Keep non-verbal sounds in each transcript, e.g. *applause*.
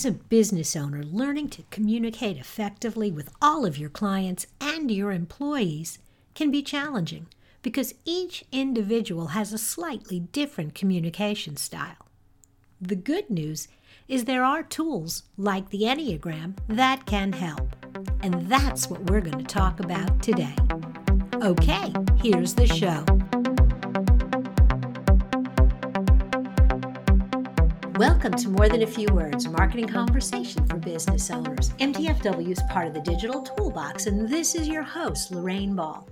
As a business owner, learning to communicate effectively with all of your clients and your employees can be challenging because each individual has a slightly different communication style. The good news is there are tools like the Enneagram that can help. And that's what we're going to talk about today. Okay, here's the show. Welcome to More Than a Few Words, marketing conversation for business owners. MTFW is part of the Digital Toolbox, and this is your host, Lorraine Ball.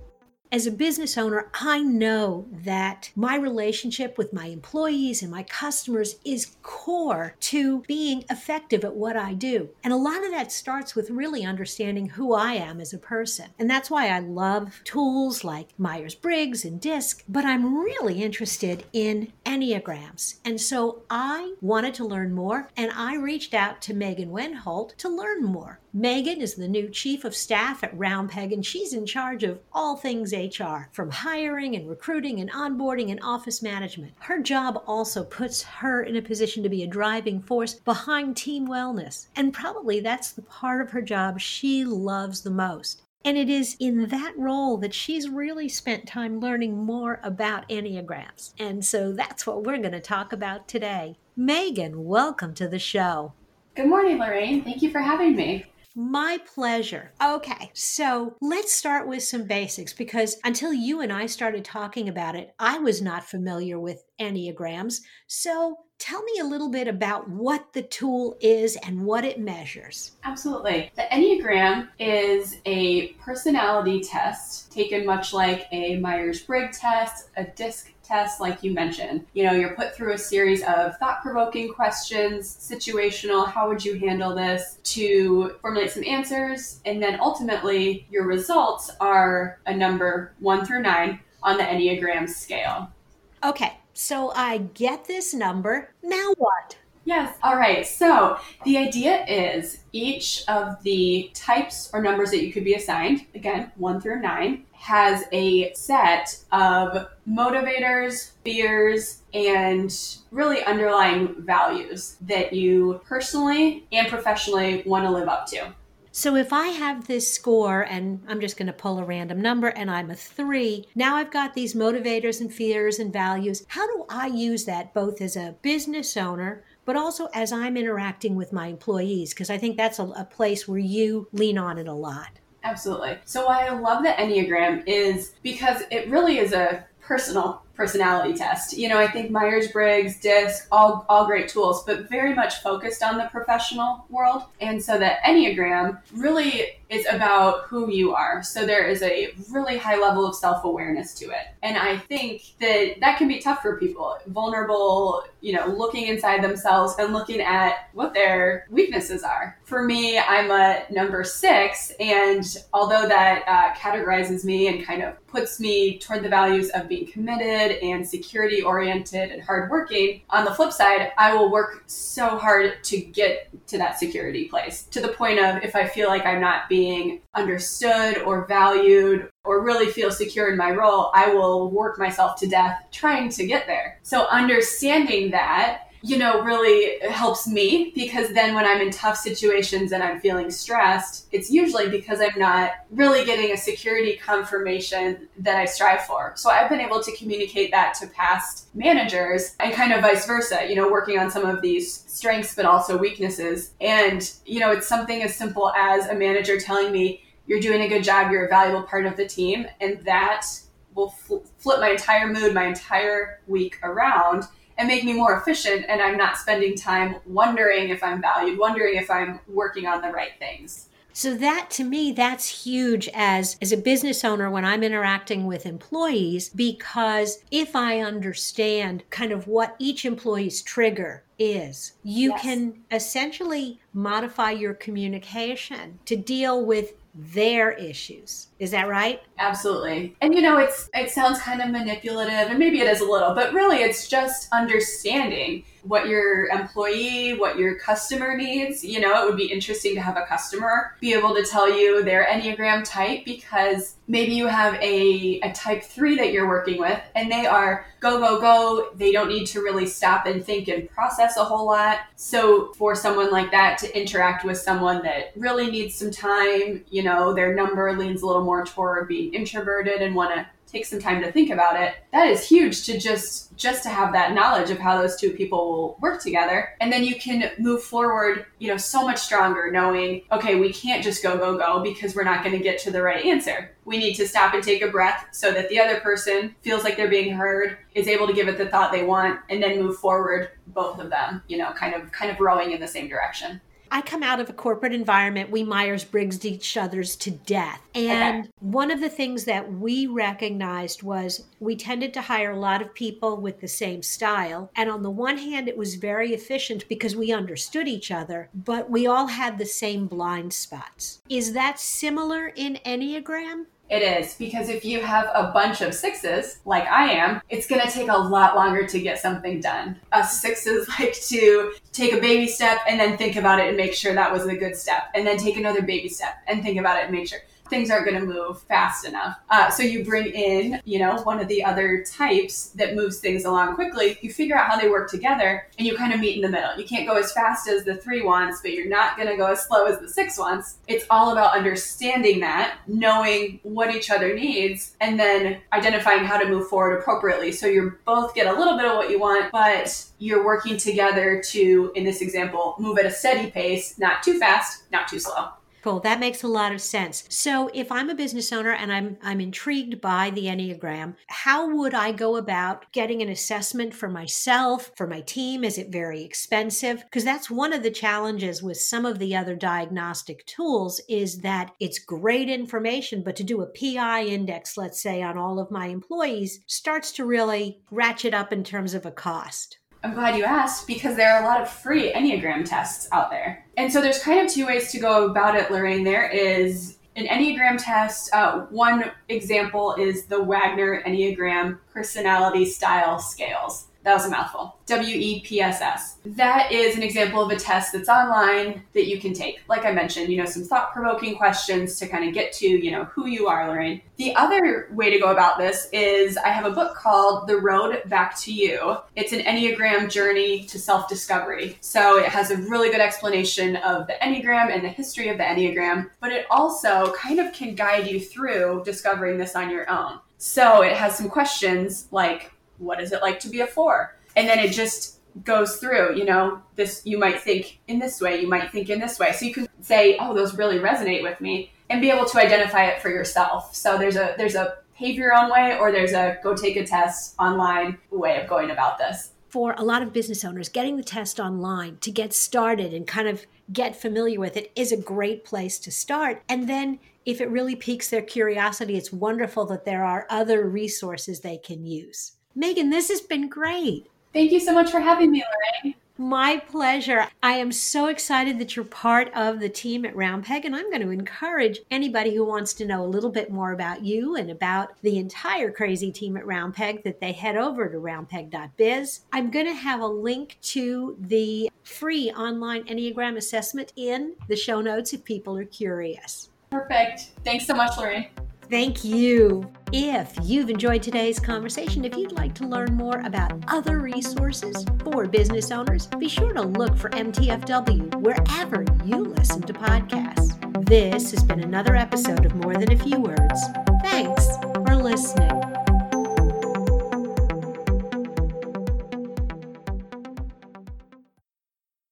As a business owner, I know that my relationship with my employees and my customers is core to being effective at what I do. And a lot of that starts with really understanding who I am as a person. And that's why I love tools like Myers Briggs and DISC, but I'm really interested in Enneagrams. And so I wanted to learn more, and I reached out to Megan Wenholt to learn more. Megan is the new chief of staff at Roundpeg, and she's in charge of all things HR, from hiring and recruiting and onboarding and office management. Her job also puts her in a position to be a driving force behind team wellness. And probably that's the part of her job she loves the most. And it is in that role that she's really spent time learning more about Enneagrams. And so that's what we're going to talk about today. Megan, welcome to the show. Good morning, Lorraine. Thank you for having me. My pleasure. Okay, so let's start with some basics because until you and I started talking about it, I was not familiar with Enneagrams. So tell me a little bit about what the tool is and what it measures. Absolutely. The Enneagram is a personality test taken much like a Myers Briggs test, a DISC test, like you mentioned. You know, you're put through a series of thought provoking questions, situational, how would you handle this, to formulate some answers. And then ultimately, your results are a number one through nine on the Enneagram scale. Okay, so I get this number. Now what? Yes. All right. So the idea is each of the types or numbers that you could be assigned, again, one through nine, has a set of motivators, fears, and really underlying values that you personally and professionally want to live up to. So if I have this score and I'm just going to pull a random number and I'm a three, now I've got these motivators and fears and values. How do I use that both as a business owner, but also as I'm interacting with my employees? Because I think that's a, a place where you lean on it a lot. Absolutely. So why I love the Enneagram is because it really is a personal personality test. You know, I think Myers Briggs, DISC, all, all great tools, but very much focused on the professional world. And so the Enneagram really is about who you are. So there is a really high level of self awareness to it. And I think that that can be tough for people, vulnerable, you know, looking inside themselves and looking at what their weaknesses are. For me, I'm a number six. And although that uh, categorizes me and kind of puts me toward the values of being committed, and security oriented and hardworking. On the flip side, I will work so hard to get to that security place to the point of if I feel like I'm not being understood or valued or really feel secure in my role, I will work myself to death trying to get there. So understanding that you know, really helps me because then when I'm in tough situations and I'm feeling stressed, it's usually because I'm not really getting a security confirmation that I strive for. So I've been able to communicate that to past managers and kind of vice versa, you know, working on some of these strengths but also weaknesses. And, you know, it's something as simple as a manager telling me, you're doing a good job, you're a valuable part of the team. And that will fl- flip my entire mood, my entire week around and make me more efficient and I'm not spending time wondering if I'm valued, wondering if I'm working on the right things. So that to me that's huge as as a business owner when I'm interacting with employees because if I understand kind of what each employee's trigger is, you yes. can essentially modify your communication to deal with their issues. Is that right? Absolutely. And you know, it's it sounds kind of manipulative and maybe it is a little, but really it's just understanding what your employee, what your customer needs. You know, it would be interesting to have a customer be able to tell you their Enneagram type because maybe you have a, a type three that you're working with and they are go, go, go. They don't need to really stop and think and process a whole lot. So for someone like that to interact with someone that really needs some time, you know, their number leans a little more toward being introverted and want to take some time to think about it that is huge to just just to have that knowledge of how those two people will work together. And then you can move forward you know so much stronger knowing okay we can't just go go go because we're not going to get to the right answer. We need to stop and take a breath so that the other person feels like they're being heard is able to give it the thought they want and then move forward both of them you know kind of kind of rowing in the same direction I come out of a corporate environment. We Myers Briggs each other's to death. And okay. one of the things that we recognized was we tended to hire a lot of people with the same style. And on the one hand, it was very efficient because we understood each other, but we all had the same blind spots. Is that similar in Enneagram? It is because if you have a bunch of sixes, like I am, it's going to take a lot longer to get something done. Us sixes *laughs* like to take a baby step and then think about it and make sure that was a good step, and then take another baby step and think about it and make sure things aren't going to move fast enough. Uh, so you bring in, you know, one of the other types that moves things along quickly. You figure out how they work together, and you kind of meet in the middle. You can't go as fast as the three wants, but you're not going to go as slow as the six wants. It's all about understanding that, knowing what each other needs, and then identifying how to move forward appropriately. So you both get a little bit of what you want, but you're working together to, in this example, move at a steady pace, not too fast, not too slow. Cool. That makes a lot of sense. So if I'm a business owner and I'm I'm intrigued by the Enneagram, how would I go about getting an assessment for myself, for my team? Is it very expensive? Because that's one of the challenges with some of the other diagnostic tools is that it's great information, but to do a PI index, let's say, on all of my employees starts to really ratchet up in terms of a cost. I'm glad you asked because there are a lot of free Enneagram tests out there. And so there's kind of two ways to go about it, Lorraine. There is an Enneagram test. Uh, one example is the Wagner Enneagram Personality Style Scales. That was a mouthful. WEPSS. That is an example of a test that's online that you can take. Like I mentioned, you know, some thought provoking questions to kind of get to, you know, who you are, Lorraine. The other way to go about this is I have a book called The Road Back to You. It's an Enneagram journey to self discovery. So it has a really good explanation of the Enneagram and the history of the Enneagram, but it also kind of can guide you through discovering this on your own. So it has some questions like, what is it like to be a four? And then it just goes through, you know, this, you might think in this way, you might think in this way. So you can say, oh, those really resonate with me and be able to identify it for yourself. So there's a, there's a pave your own way or there's a go take a test online way of going about this. For a lot of business owners, getting the test online to get started and kind of get familiar with it is a great place to start. And then if it really piques their curiosity, it's wonderful that there are other resources they can use. Megan, this has been great. Thank you so much for having me, Lorraine. My pleasure. I am so excited that you're part of the team at Round Peg, and I'm going to encourage anybody who wants to know a little bit more about you and about the entire crazy team at Round Peg that they head over to roundpeg.biz. I'm going to have a link to the free online Enneagram assessment in the show notes if people are curious. Perfect. Thanks so much, Lorraine. Thank you. If you've enjoyed today's conversation, if you'd like to learn more about other resources for business owners, be sure to look for MTFW wherever you listen to podcasts. This has been another episode of More Than a Few Words. Thanks for listening.